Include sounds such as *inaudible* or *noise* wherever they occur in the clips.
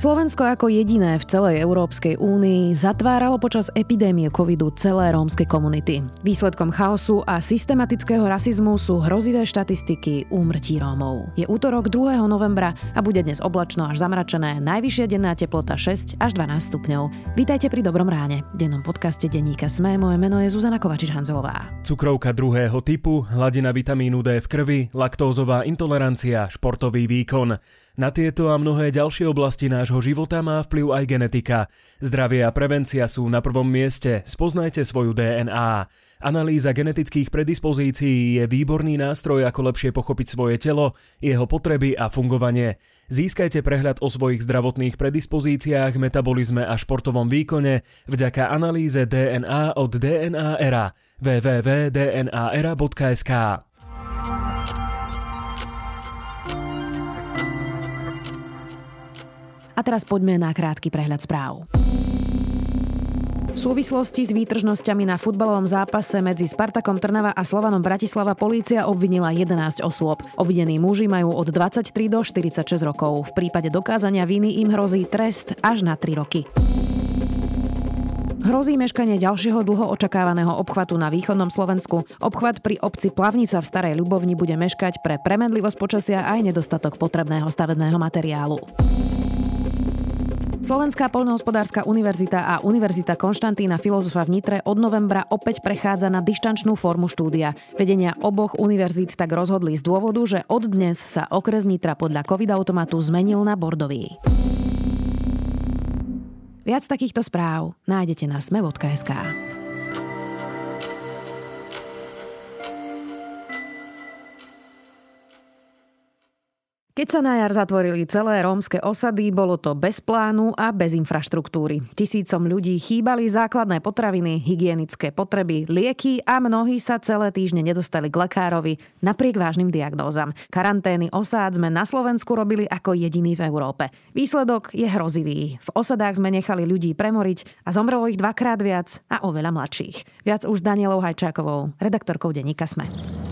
Slovensko ako jediné v celej Európskej únii zatváralo počas epidémie covidu celé rómske komunity. Výsledkom chaosu a systematického rasizmu sú hrozivé štatistiky úmrtí Rómov. Je útorok 2. novembra a bude dnes oblačno až zamračené, najvyššia denná teplota 6 až 12 stupňov. Vítajte pri Dobrom ráne. Dennom podcaste denníka Sme moje meno je Zuzana Kovačič-Hanzelová. Cukrovka druhého typu, hladina vitamínu D v krvi, laktózová intolerancia, športový výkon. Na tieto a mnohé ďalšie oblasti nášho života má vplyv aj genetika. Zdravie a prevencia sú na prvom mieste. Spoznajte svoju DNA. Analýza genetických predispozícií je výborný nástroj, ako lepšie pochopiť svoje telo, jeho potreby a fungovanie. Získajte prehľad o svojich zdravotných predispozíciách, metabolizme a športovom výkone vďaka analýze DNA od DNA Era www.dnaera.sk. A teraz poďme na krátky prehľad správ. V súvislosti s výtržnosťami na futbalovom zápase medzi Spartakom Trnava a Slovanom Bratislava polícia obvinila 11 osôb. Obvinení muži majú od 23 do 46 rokov. V prípade dokázania viny im hrozí trest až na 3 roky. Hrozí meškanie ďalšieho dlho očakávaného obchvatu na východnom Slovensku. Obchvat pri obci Plavnica v Starej Ľubovni bude meškať pre premedlivosť počasia aj nedostatok potrebného stavebného materiálu. Slovenská poľnohospodárska univerzita a Univerzita Konštantína Filozofa v Nitre od novembra opäť prechádza na dištančnú formu štúdia. Vedenia oboch univerzít tak rozhodli z dôvodu, že od dnes sa okres Nitra podľa COVID-automatu zmenil na bordový. Viac takýchto správ nájdete na sme.sk. Keď sa na jar zatvorili celé rómske osady, bolo to bez plánu a bez infraštruktúry. Tisícom ľudí chýbali základné potraviny, hygienické potreby, lieky a mnohí sa celé týždne nedostali k lekárovi napriek vážnym diagnózam. Karantény osád sme na Slovensku robili ako jediný v Európe. Výsledok je hrozivý. V osadách sme nechali ľudí premoriť a zomrelo ich dvakrát viac a oveľa mladších. Viac už s Danielou Hajčákovou, redaktorkou denníka Sme.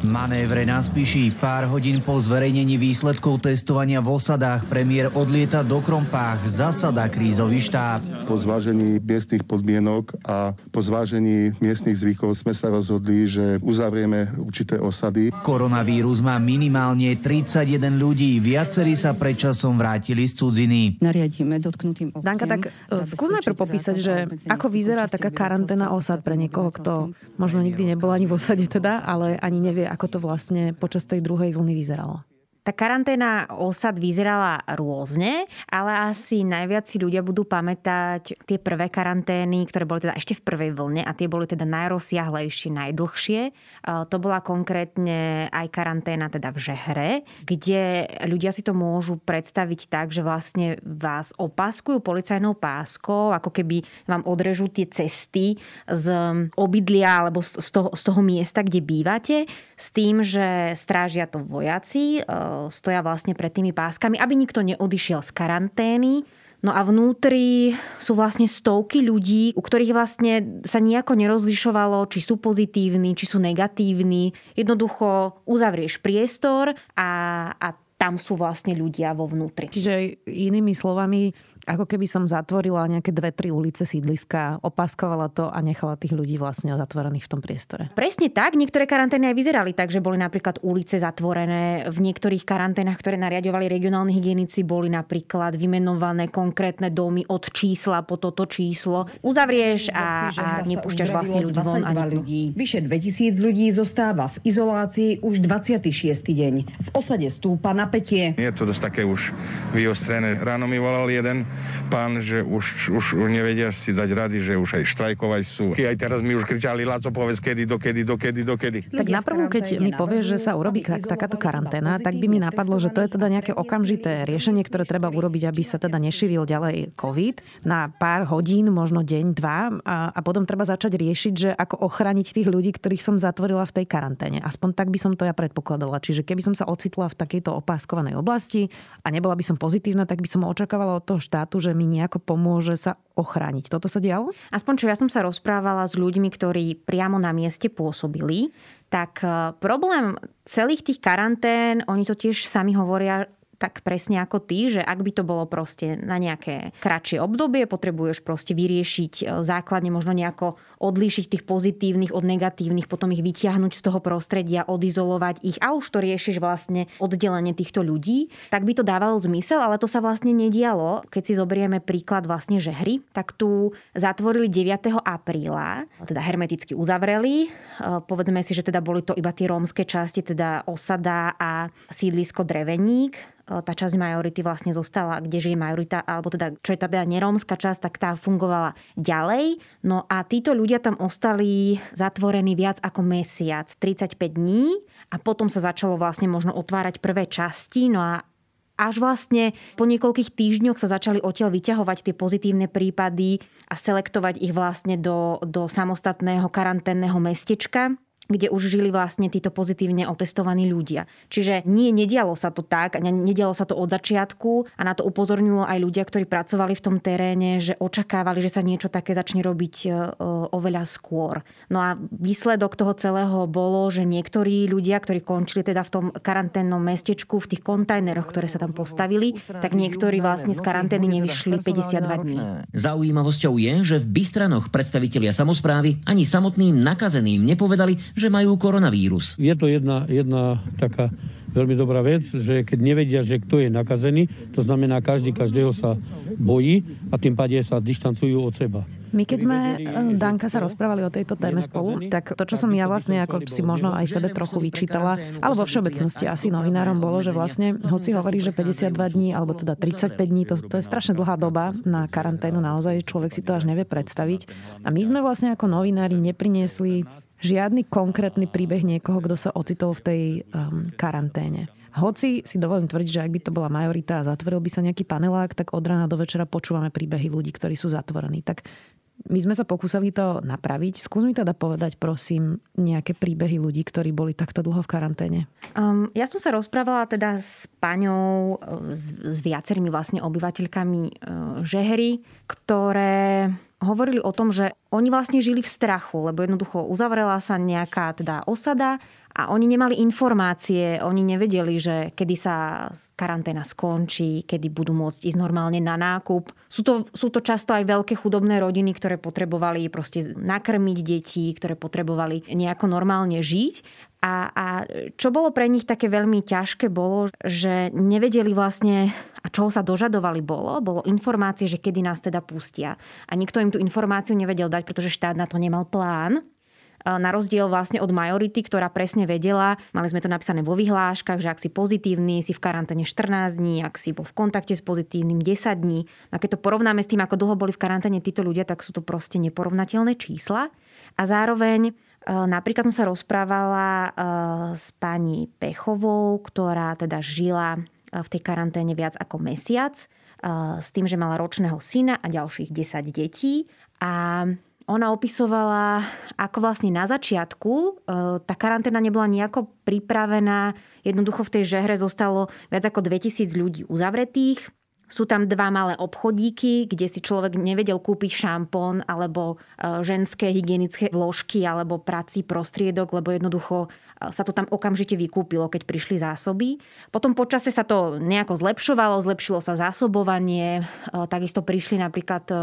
Manévre na Spiši pár hodín po zverejnení výsledkov testovania v osadách premiér odlieta do Krompách, zasada krízový štáb. Po zvážení miestnych podmienok a po zvážení miestnych zvykov sme sa rozhodli, že uzavrieme určité osady. Koronavírus má minimálne 31 ľudí, viacerí sa predčasom vrátili z cudziny. Nariadíme dotknutým obciam. Danka, tak skús najprv popísať, že ako vyzerá taká karanténa osad pre niekoho, kto možno nikdy nebol ani v osade teda, ale ani nevie, ako to vlastne počas tej druhej vlny vyzeralo. Tá karanténa osad vyzerala rôzne, ale asi najviac si ľudia budú pamätať tie prvé karantény, ktoré boli teda ešte v prvej vlne a tie boli teda najrozsiahlejšie, najdlhšie. To bola konkrétne aj karanténa teda v Žehre, kde ľudia si to môžu predstaviť tak, že vlastne vás opáskujú policajnou páskou, ako keby vám odrežú tie cesty z obydlia alebo z toho, z toho miesta, kde bývate, s tým, že strážia to vojaci, stoja vlastne pred tými páskami, aby nikto neodišiel z karantény. No a vnútri sú vlastne stovky ľudí, u ktorých vlastne sa nejako nerozlišovalo, či sú pozitívni, či sú negatívni. Jednoducho uzavrieš priestor a, a tam sú vlastne ľudia vo vnútri. Čiže inými slovami, ako keby som zatvorila nejaké dve, tri ulice sídliska, opaskovala to a nechala tých ľudí vlastne zatvorených v tom priestore. Presne tak, niektoré karantény aj vyzerali tak, že boli napríklad ulice zatvorené. V niektorých karanténach, ktoré nariadovali regionálni hygienici, boli napríklad vymenované konkrétne domy od čísla po toto číslo. Uzavrieš a, a nepúšťaš vlastne ľudí von. Ani ľudí. Vyše 2000 ľudí zostáva v izolácii už 26. deň. V osade stúpa napätie. Je to dosť také už vyostrené. Ráno mi volal jeden pán, že už, už nevedia si dať rady, že už aj štrajkovať sú. Aj teraz mi už kričali, Laco, povedz kedy, dokedy, dokedy, dokedy. Tak naprvu, keď mi povieš, že sa urobí takáto karanténa, tak by mi napadlo, že to je teda nejaké okamžité riešenie, ktoré treba urobiť, aby sa teda nešíril ďalej COVID na pár hodín, možno deň, dva a, a potom treba začať riešiť, že ako ochrániť tých ľudí, ktorých som zatvorila v tej karanténe. Aspoň tak by som to ja predpokladala. Čiže keby som sa ocitla v takejto opáskovanej oblasti a nebola by som pozitívna, tak by som očakávala od toho štátu, štátu, že mi nejako pomôže sa ochrániť. Toto sa dialo? Aspoň čo ja som sa rozprávala s ľuďmi, ktorí priamo na mieste pôsobili, tak e, problém celých tých karantén, oni to tiež sami hovoria, tak presne ako ty, že ak by to bolo proste na nejaké kratšie obdobie, potrebuješ proste vyriešiť e, základne možno nejako odlíšiť tých pozitívnych od negatívnych, potom ich vytiahnuť z toho prostredia, odizolovať ich a už to riešiš vlastne oddelenie týchto ľudí, tak by to dávalo zmysel, ale to sa vlastne nedialo. Keď si zoberieme príklad vlastne že hry, tak tu zatvorili 9. apríla, teda hermeticky uzavreli. E, povedzme si, že teda boli to iba tie rómske časti, teda osada a sídlisko Dreveník E, tá časť majority vlastne zostala, kde žije majorita, alebo teda, čo je teda nerómska časť, tak tá fungovala ďalej. No a títo ľudia tam ostali zatvorení viac ako mesiac, 35 dní a potom sa začalo vlastne možno otvárať prvé časti, no a až vlastne po niekoľkých týždňoch sa začali odtiaľ vyťahovať tie pozitívne prípady a selektovať ich vlastne do, do samostatného karanténneho mestečka kde už žili vlastne títo pozitívne otestovaní ľudia. Čiže nie, nedialo sa to tak, nedialo sa to od začiatku a na to upozorňujú aj ľudia, ktorí pracovali v tom teréne, že očakávali, že sa niečo také začne robiť e, oveľa skôr. No a výsledok toho celého bolo, že niektorí ľudia, ktorí končili teda v tom karanténnom mestečku, v tých kontajneroch, ktoré sa tam postavili, tak niektorí vlastne z karantény nevyšli 52 dní. Zaujímavosťou je, že v Bystranoch predstavitelia samozprávy ani samotným nakazeným nepovedali, že majú koronavírus. Je to jedna, jedna taká veľmi dobrá vec, že keď nevedia, že kto je nakazený, to znamená, každý každého sa bojí a tým pádne sa dištancujú od seba. My keď sme, eh, Danka, sa rozprávali o tejto téme spolu, tak to, čo som ja vlastne ako si možno aj sebe trochu vyčítala, alebo všeobecnosti asi novinárom bolo, že vlastne, hoci hovorí, že 52 dní, alebo teda 35 dní, to, to je strašne dlhá doba na karanténu, naozaj človek si to až nevie predstaviť. A my sme vlastne ako novinári nepriniesli žiadny konkrétny príbeh niekoho, kto sa ocitol v tej um, karanténe. Hoci si dovolím tvrdiť, že ak by to bola majorita a zatvoril by sa nejaký panelák, tak od rána do večera počúvame príbehy ľudí, ktorí sú zatvorení. Tak my sme sa pokúsali to napraviť. Skús mi teda povedať, prosím, nejaké príbehy ľudí, ktorí boli takto dlho v karanténe. Um, ja som sa rozprávala teda s paňou, s, s viacerými vlastne obyvateľkami uh, Žehery, ktoré hovorili o tom, že oni vlastne žili v strachu, lebo jednoducho uzavrela sa nejaká teda osada a oni nemali informácie, oni nevedeli, že kedy sa karanténa skončí, kedy budú môcť ísť normálne na nákup. Sú to, sú to často aj veľké chudobné rodiny, ktoré potrebovali proste nakrmiť deti, ktoré potrebovali nejako normálne žiť. A, a čo bolo pre nich také veľmi ťažké, bolo, že nevedeli vlastne, a čoho sa dožadovali bolo, bolo informácie, že kedy nás teda pustia. A nikto im tú informáciu nevedel dať, pretože štát na to nemal plán na rozdiel vlastne od majority, ktorá presne vedela, mali sme to napísané vo vyhláškach, že ak si pozitívny, si v karanténe 14 dní, ak si bol v kontakte s pozitívnym 10 dní. A keď to porovnáme s tým, ako dlho boli v karanténe títo ľudia, tak sú to proste neporovnateľné čísla. A zároveň Napríklad som sa rozprávala s pani Pechovou, ktorá teda žila v tej karanténe viac ako mesiac s tým, že mala ročného syna a ďalších 10 detí. A ona opisovala, ako vlastne na začiatku tá karanténa nebola nejako pripravená. Jednoducho v tej žehre zostalo viac ako 2000 ľudí uzavretých. Sú tam dva malé obchodíky, kde si človek nevedel kúpiť šampón alebo e, ženské hygienické vložky alebo prací prostriedok, lebo jednoducho sa to tam okamžite vykúpilo, keď prišli zásoby. Potom počase sa to nejako zlepšovalo, zlepšilo sa zásobovanie, e, takisto prišli napríklad e,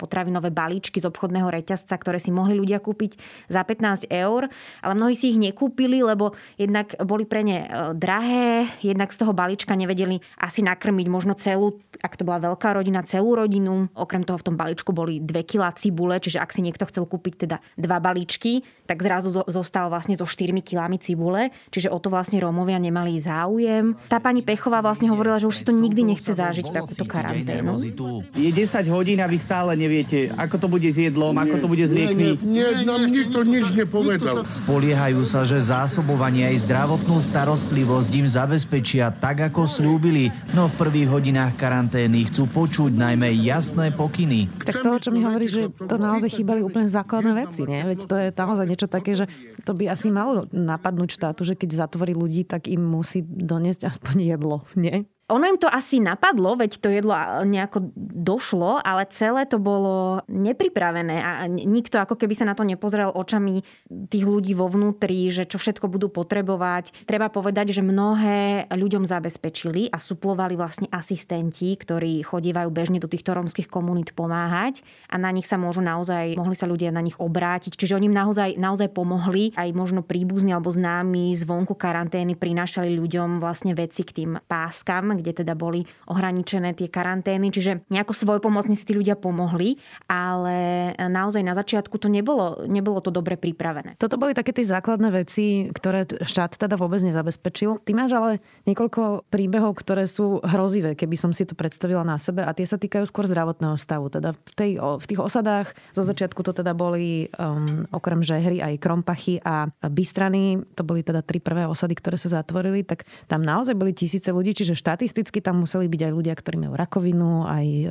potravinové balíčky z obchodného reťazca, ktoré si mohli ľudia kúpiť za 15 eur, ale mnohí si ich nekúpili, lebo jednak boli pre ne e, drahé, jednak z toho balíčka nevedeli asi nakrmiť možno celú, ak to bola veľká rodina, celú rodinu. Okrem toho v tom balíčku boli 2 kg cibule, čiže ak si niekto chcel kúpiť teda dva balíčky, tak zrazu zostal vlastne so 4 kg cibule, čiže o to vlastne Rómovia nemali záujem. Tá pani Pechová vlastne hovorila, že už si to nikdy nechce zažiť takúto karanténu. Je 10 hodín a vy stále neviete, ako to bude s jedlom, nie, ako to bude s liekmi. Nie, nie, nám nikto nič nepovedal. Spoliehajú sa, že zásobovanie aj zdravotnú starostlivosť im zabezpečia tak, ako slúbili, no v prvých hodinách karantény chcú počuť najmä jasné pokyny. Tak z toho, čo mi hovorí, že to naozaj chýbali úplne základné veci, nie? Veď to je naozaj niečo také, že to by asi malo napadnúť štátu, že keď zatvorí ľudí, tak im musí doniesť aspoň jedlo, nie? Ono im to asi napadlo, veď to jedlo nejako došlo, ale celé to bolo nepripravené a nikto ako keby sa na to nepozrel očami tých ľudí vo vnútri, že čo všetko budú potrebovať. Treba povedať, že mnohé ľuďom zabezpečili a suplovali vlastne asistenti, ktorí chodívajú bežne do týchto rómskych komunít pomáhať a na nich sa môžu naozaj, mohli sa ľudia na nich obrátiť. Čiže oni im naozaj, naozaj pomohli, aj možno príbuzní alebo známi zvonku karantény prinášali ľuďom vlastne veci k tým páskam, kde teda boli ohraničené tie karantény. Čiže nejako svojpomocne si tí ľudia pomohli, ale naozaj na začiatku to nebolo, nebolo to dobre pripravené. Toto boli také tie základné veci, ktoré štát teda vôbec nezabezpečil. Ty máš ale niekoľko príbehov, ktoré sú hrozivé, keby som si to predstavila na sebe a tie sa týkajú skôr zdravotného stavu. Teda v, tej, v tých osadách zo začiatku to teda boli um, okrem žehry aj krompachy a bystrany. To boli teda tri prvé osady, ktoré sa zatvorili, tak tam naozaj boli tisíce ľudí, čiže štatisticky tam museli byť aj ľudia, ktorí majú rakovinu, aj e,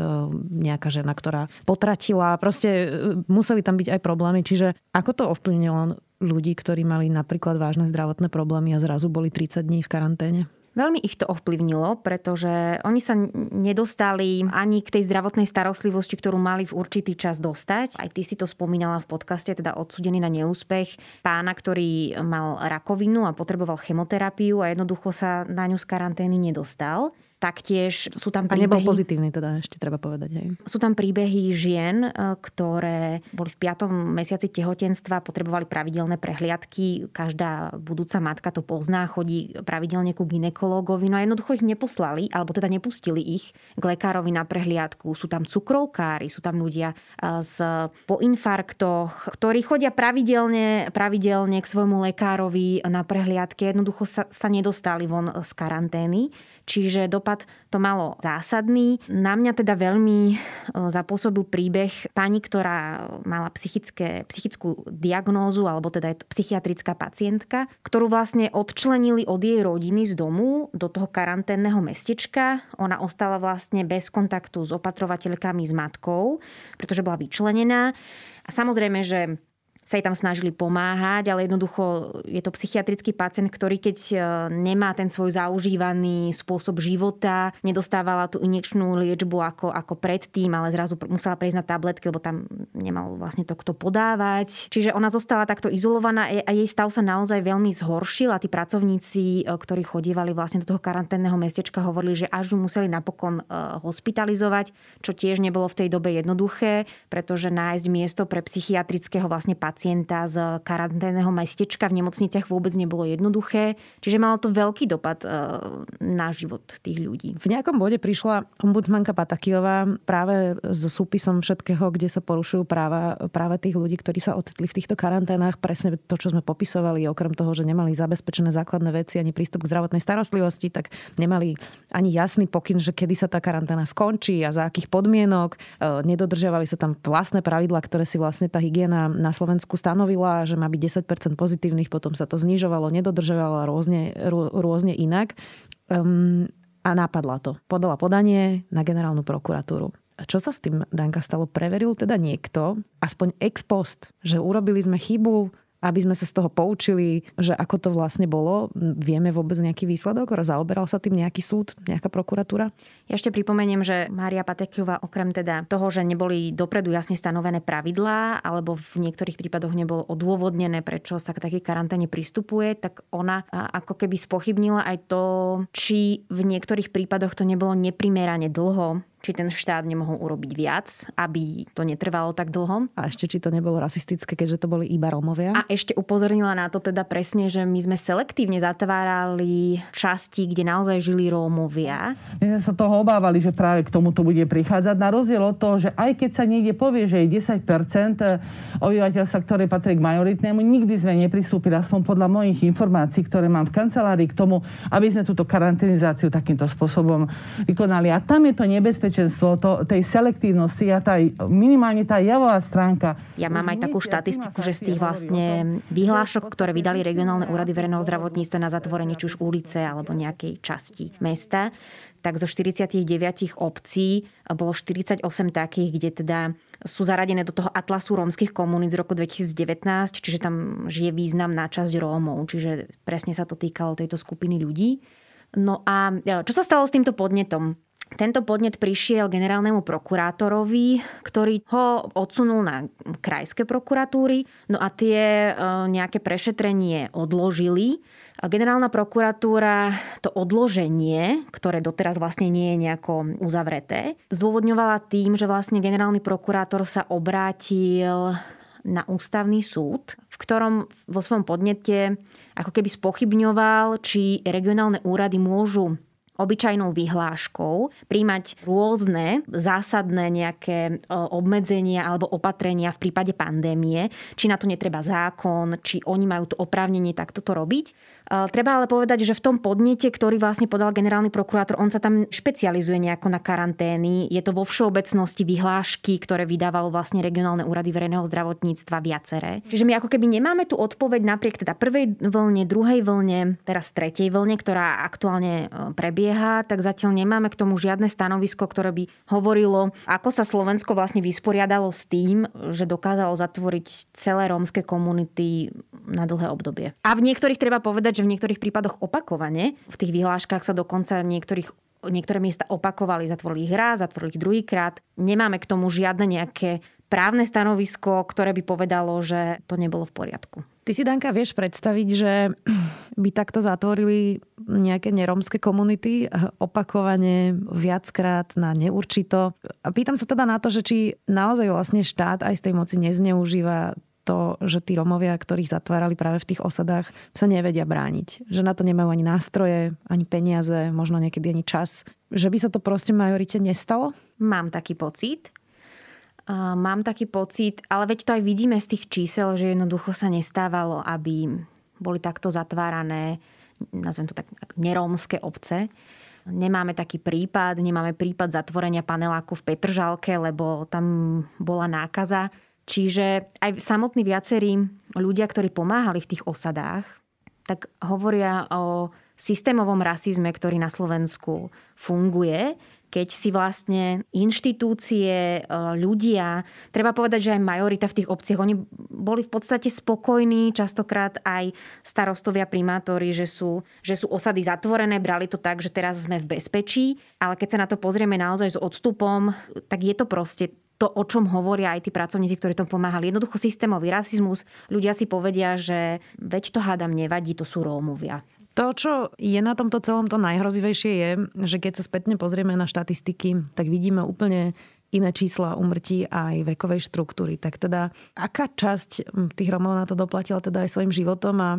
nejaká žena, ktorá potratila. Proste e, museli tam byť aj problémy. Čiže ako to ovplyvnilo ľudí, ktorí mali napríklad vážne zdravotné problémy a zrazu boli 30 dní v karanténe? Veľmi ich to ovplyvnilo, pretože oni sa nedostali ani k tej zdravotnej starostlivosti, ktorú mali v určitý čas dostať. Aj ty si to spomínala v podcaste, teda odsudený na neúspech pána, ktorý mal rakovinu a potreboval chemoterapiu a jednoducho sa na ňu z karantény nedostal. Taktiež sú tam príbehy... A nebol pozitívny teda, ešte treba povedať. Hej. Sú tam príbehy žien, e, ktoré boli v 5. mesiaci tehotenstva, potrebovali pravidelné prehliadky. Každá budúca matka to pozná, chodí pravidelne ku ginekológovi, no a jednoducho ich neposlali, alebo teda nepustili ich k lekárovi na prehliadku. Sú tam cukrovkári, sú tam ľudia e, s, po infarktoch, ktorí chodia pravidelne, pravidelne k svojmu lekárovi na prehliadke. Jednoducho sa, sa nedostali von z karantény. Čiže dopad to malo zásadný. Na mňa teda veľmi e, zapôsobil príbeh pani, ktorá mala psychické, psychickú diagnózu, alebo teda je to psychiatrická pacientka, ktorú vlastne odčlenili od jej rodiny z domu do toho karanténneho mestečka. Ona ostala vlastne bez kontaktu s opatrovateľkami s matkou, pretože bola vyčlenená. A samozrejme, že sa jej tam snažili pomáhať, ale jednoducho je to psychiatrický pacient, ktorý keď e, nemá ten svoj zaužívaný spôsob života, nedostávala tú injekčnú liečbu ako, ako predtým, ale zrazu musela prejsť na tabletky, lebo tam nemal vlastne to kto podávať. Čiže ona zostala takto izolovaná a jej stav sa naozaj veľmi zhoršil a tí pracovníci, e, ktorí chodívali vlastne do toho karanténneho mestečka, hovorili, že až ju museli napokon e, hospitalizovať, čo tiež nebolo v tej dobe jednoduché, pretože nájsť miesto pre psychiatrického vlastne pacienta pacienta z karanténneho mestečka v nemocniciach vôbec nebolo jednoduché. Čiže malo to veľký dopad e, na život tých ľudí. V nejakom bode prišla ombudsmanka Patakijová práve so súpisom všetkého, kde sa porušujú práva práve tých ľudí, ktorí sa ocitli v týchto karanténach. Presne to, čo sme popisovali, okrem toho, že nemali zabezpečené základné veci ani prístup k zdravotnej starostlivosti, tak nemali ani jasný pokyn, že kedy sa tá karanténa skončí a za akých podmienok. E, nedodržiavali sa tam vlastné pravidla, ktoré si vlastne tá hygiena na Slovensku Slovensku stanovila, že má byť 10% pozitívnych, potom sa to znižovalo, nedodržovalo rôzne, rôzne inak. Um, a napadla to. Podala podanie na generálnu prokuratúru. A čo sa s tým, Danka, stalo? Preveril teda niekto, aspoň ex post, že urobili sme chybu, aby sme sa z toho poučili, že ako to vlastne bolo. Vieme vôbec nejaký výsledok? Zaoberal sa tým nejaký súd, nejaká prokuratúra? Ja ešte pripomeniem, že Mária Patekiová okrem teda toho, že neboli dopredu jasne stanovené pravidlá, alebo v niektorých prípadoch nebolo odôvodnené, prečo sa k takej karanténe pristupuje, tak ona ako keby spochybnila aj to, či v niektorých prípadoch to nebolo neprimerane dlho či ten štát nemohol urobiť viac, aby to netrvalo tak dlho. A ešte, či to nebolo rasistické, keďže to boli iba Romovia. A ešte upozornila na to teda presne, že my sme selektívne zatvárali časti, kde naozaj žili Rómovia. My sme sa toho obávali, že práve k tomu to bude prichádzať. Na rozdiel od toho, že aj keď sa niekde povie, že je 10% obyvateľstva, ktoré patrí k majoritnému, nikdy sme nepristúpili, aspoň podľa mojich informácií, ktoré mám v kancelárii, k tomu, aby sme túto karanténizáciu takýmto spôsobom vykonali. A tam je to nebezpečné nebezpečenstvo to, tej selektívnosti a tá, minimálne tá javová stránka. Ja mám aj takú štatistiku, že z tých vlastne vyhlášok, ktoré vydali regionálne úrady verejného zdravotníctva na zatvorenie či už ulice alebo nejakej časti mesta, tak zo 49 obcí bolo 48 takých, kde teda sú zaradené do toho atlasu rómskych komunít z roku 2019, čiže tam žije významná časť Rómov, čiže presne sa to týkalo tejto skupiny ľudí. No a čo sa stalo s týmto podnetom? Tento podnet prišiel generálnemu prokurátorovi, ktorý ho odsunul na krajské prokuratúry, no a tie nejaké prešetrenie odložili. Generálna prokuratúra to odloženie, ktoré doteraz vlastne nie je nejako uzavreté, zdôvodňovala tým, že vlastne generálny prokurátor sa obrátil na ústavný súd, v ktorom vo svojom podnete ako keby spochybňoval, či regionálne úrady môžu obyčajnou vyhláškou príjmať rôzne zásadné nejaké e, obmedzenia alebo opatrenia v prípade pandémie, či na to netreba zákon, či oni majú to oprávnenie takto to robiť. Treba ale povedať, že v tom podnete, ktorý vlastne podal generálny prokurátor, on sa tam špecializuje nejako na karantény. Je to vo všeobecnosti vyhlášky, ktoré vydávalo vlastne regionálne úrady verejného zdravotníctva viaceré. Čiže my ako keby nemáme tu odpoveď napriek teda prvej vlne, druhej vlne, teraz tretej vlne, ktorá aktuálne e, prebieha, tak zatiaľ nemáme k tomu žiadne stanovisko, ktoré by hovorilo, ako sa Slovensko vlastne vysporiadalo s tým, že dokázalo zatvoriť celé rómske komunity na dlhé obdobie. A v niektorých treba povedať, v niektorých prípadoch opakovane. V tých vyhláškach sa dokonca niektorých niektoré miesta opakovali, zatvorili ich raz, zatvorili ich druhýkrát. Nemáme k tomu žiadne nejaké právne stanovisko, ktoré by povedalo, že to nebolo v poriadku. Ty si, Danka, vieš predstaviť, že by takto zatvorili nejaké neromské komunity opakovane viackrát na neurčito. A pýtam sa teda na to, že či naozaj vlastne štát aj z tej moci nezneužíva to, že tí Romovia, ktorých zatvárali práve v tých osadách, sa nevedia brániť. Že na to nemajú ani nástroje, ani peniaze, možno niekedy ani čas. Že by sa to proste majorite nestalo? Mám taký pocit. Mám taký pocit, ale veď to aj vidíme z tých čísel, že jednoducho sa nestávalo, aby boli takto zatvárané, nazvem to tak, nerómske obce. Nemáme taký prípad, nemáme prípad zatvorenia paneláku v Petržalke, lebo tam bola nákaza Čiže aj samotní viacerí ľudia, ktorí pomáhali v tých osadách, tak hovoria o systémovom rasizme, ktorý na Slovensku funguje, keď si vlastne inštitúcie, e, ľudia, treba povedať, že aj majorita v tých obciach, oni boli v podstate spokojní, častokrát aj starostovia, primátori, že sú, že sú osady zatvorené, brali to tak, že teraz sme v bezpečí, ale keď sa na to pozrieme naozaj s odstupom, tak je to proste to, o čom hovoria aj tí pracovníci, ktorí tom pomáhali. Jednoducho systémový rasizmus. Ľudia si povedia, že veď to hádam nevadí, to sú Rómovia. To, čo je na tomto celom to najhrozivejšie je, že keď sa spätne pozrieme na štatistiky, tak vidíme úplne iné čísla umrtí aj vekovej štruktúry. Tak teda, aká časť tých Romov na to doplatila teda aj svojim životom a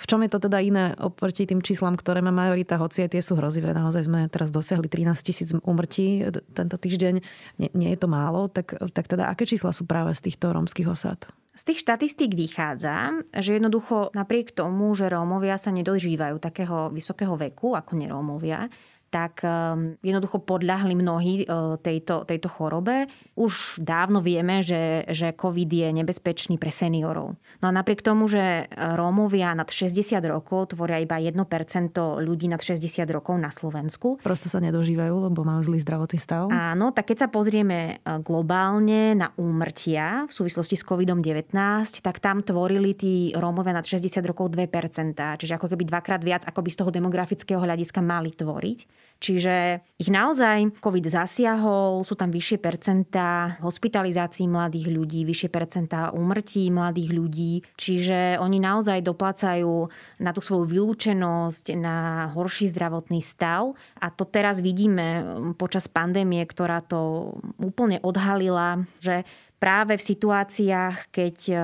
v čom je to teda iné oproti tým číslam, ktoré má majorita, hoci aj tie sú hrozivé. Naozaj sme teraz dosiahli 13 tisíc umrtí tento týždeň. Nie, nie je to málo. Tak, tak teda aké čísla sú práve z týchto rómskych osad? Z tých štatistík vychádza, že jednoducho napriek tomu, že Rómovia sa nedožívajú takého vysokého veku ako nerómovia, tak ehm, jednoducho podľahli mnohí e, tejto, tejto chorobe. Už dávno vieme, že, že COVID je nebezpečný pre seniorov. No a napriek tomu, že Rómovia nad 60 rokov tvoria iba 1% ľudí nad 60 rokov na Slovensku. Prosto sa nedožívajú, lebo majú zlý zdravotný stav. Áno, tak keď sa pozrieme e, globálne na úmrtia v súvislosti s COVID-19, tak tam tvorili tí Rómovia nad 60 rokov 2%. Čiže ako keby dvakrát viac, ako by z toho demografického hľadiska mali tvoriť. Čiže ich naozaj COVID zasiahol, sú tam vyššie percentá hospitalizácií mladých ľudí, vyššie percentá úmrtí mladých ľudí, čiže oni naozaj doplácajú na tú svoju vylúčenosť, na horší zdravotný stav. A to teraz vidíme počas pandémie, ktorá to úplne odhalila, že práve v situáciách, keď e,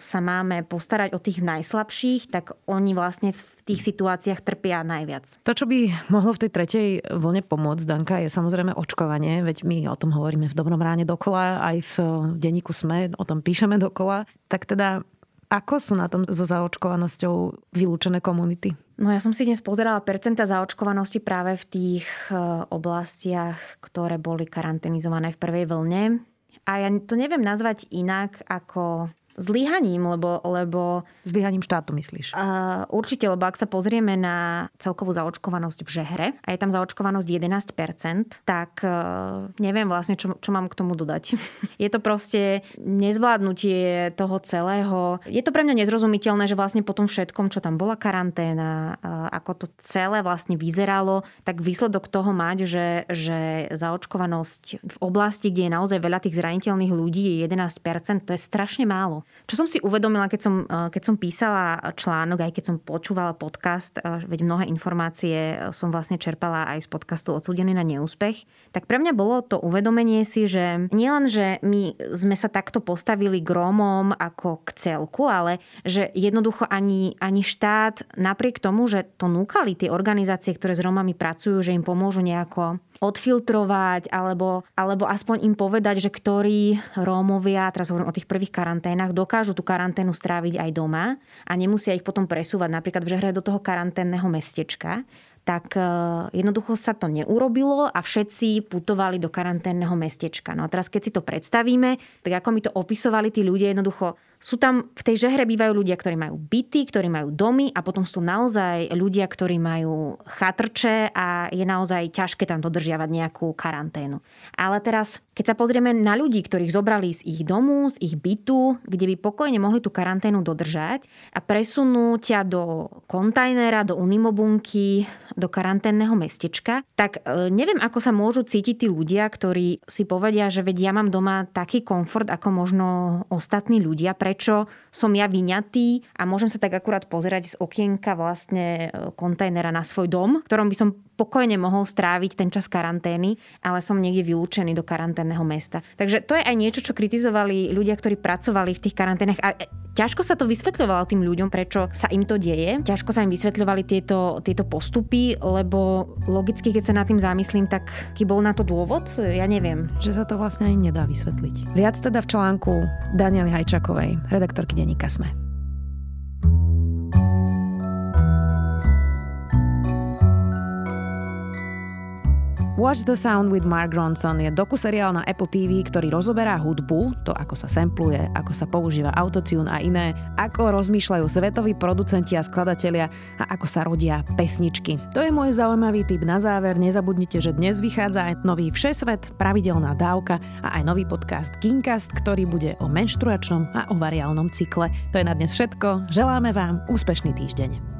sa máme postarať o tých najslabších, tak oni vlastne v tých situáciách trpia najviac. To, čo by mohlo v tej tretej vlne pomôcť, Danka, je samozrejme očkovanie, veď my o tom hovoríme v Dobrom ráne dokola, aj v denníku SME o tom píšeme dokola. Tak teda ako sú na tom so zaočkovanosťou vylúčené komunity? No ja som si dnes pozerala percenta zaočkovanosti práve v tých e, oblastiach, ktoré boli karanténizované v prvej vlne. A ja to neviem nazvať inak ako zlyhaním, lebo... lebo zlyhaním štátu myslíš? Uh, určite, lebo ak sa pozrieme na celkovú zaočkovanosť v žehre a je tam zaočkovanosť 11%, tak uh, neviem vlastne, čo, čo mám k tomu dodať. *laughs* je to proste nezvládnutie toho celého. Je to pre mňa nezrozumiteľné, že vlastne po tom všetkom, čo tam bola karanténa, uh, ako to celé vlastne vyzeralo, tak výsledok toho mať, že, že zaočkovanosť v oblasti, kde je naozaj veľa tých zraniteľných ľudí, je 11%, to je strašne málo. Čo som si uvedomila, keď som, eh, keď som písala článok, aj keď som počúvala podcast, eh, veď mnohé informácie som vlastne čerpala aj z podcastu Odsúdený na neúspech, tak pre mňa bolo to uvedomenie si, že nielen, že my sme sa takto postavili k Rómom ako k celku, ale že jednoducho ani, ani štát napriek tomu, že to núkali tie organizácie, ktoré s Rómami pracujú, že im pomôžu nejako odfiltrovať alebo, alebo aspoň im povedať, že ktorí Rómovia, teraz hovorím o tých prvých karanténach, dokážu tú karanténu stráviť aj doma a nemusia ich potom presúvať napríklad v Žehre do toho karanténneho mestečka tak e, jednoducho sa to neurobilo a všetci putovali do karanténneho mestečka. No a teraz keď si to predstavíme, tak ako mi to opisovali tí ľudia, jednoducho sú tam, v tej žehre bývajú ľudia, ktorí majú byty, ktorí majú domy a potom sú naozaj ľudia, ktorí majú chatrče a je naozaj ťažké tam dodržiavať nejakú karanténu. Ale teraz, keď sa pozrieme na ľudí, ktorých zobrali z ich domu, z ich bytu, kde by pokojne mohli tú karanténu dodržať a presunú ťa do kontajnera, do unimobunky, do karanténneho mestečka, tak e, neviem, ako sa môžu cítiť tí ľudia, ktorí si povedia, že veď ja mám doma taký komfort, ako možno ostatní ľudia, pre prečo som ja vyňatý a môžem sa tak akurát pozerať z okienka vlastne e, kontajnera na svoj dom, v ktorom by som pokojne mohol stráviť ten čas karantény, ale som niekde vylúčený do karanténneho mesta. Takže to je aj niečo, čo kritizovali ľudia, ktorí pracovali v tých karanténach. A e, ťažko sa to vysvetľovalo tým ľuďom, prečo sa im to deje. Ťažko sa im vysvetľovali tieto, tieto postupy, lebo logicky, keď sa nad tým zamyslím, tak aký bol na to dôvod, ja neviem. Že sa to vlastne ani nedá vysvetliť. Viac teda v článku Daniely Hajčakovej, redaktorky denníka Sme. Watch the Sound with Mark Ronson je dokuseriál na Apple TV, ktorý rozoberá hudbu, to ako sa sampluje, ako sa používa autotune a iné, ako rozmýšľajú svetoví producenti a skladatelia a ako sa rodia pesničky. To je môj zaujímavý tip na záver. Nezabudnite, že dnes vychádza aj nový Všesvet, pravidelná dávka a aj nový podcast Kincast, ktorý bude o menštruačnom a o variálnom cykle. To je na dnes všetko. Želáme vám úspešný týždeň.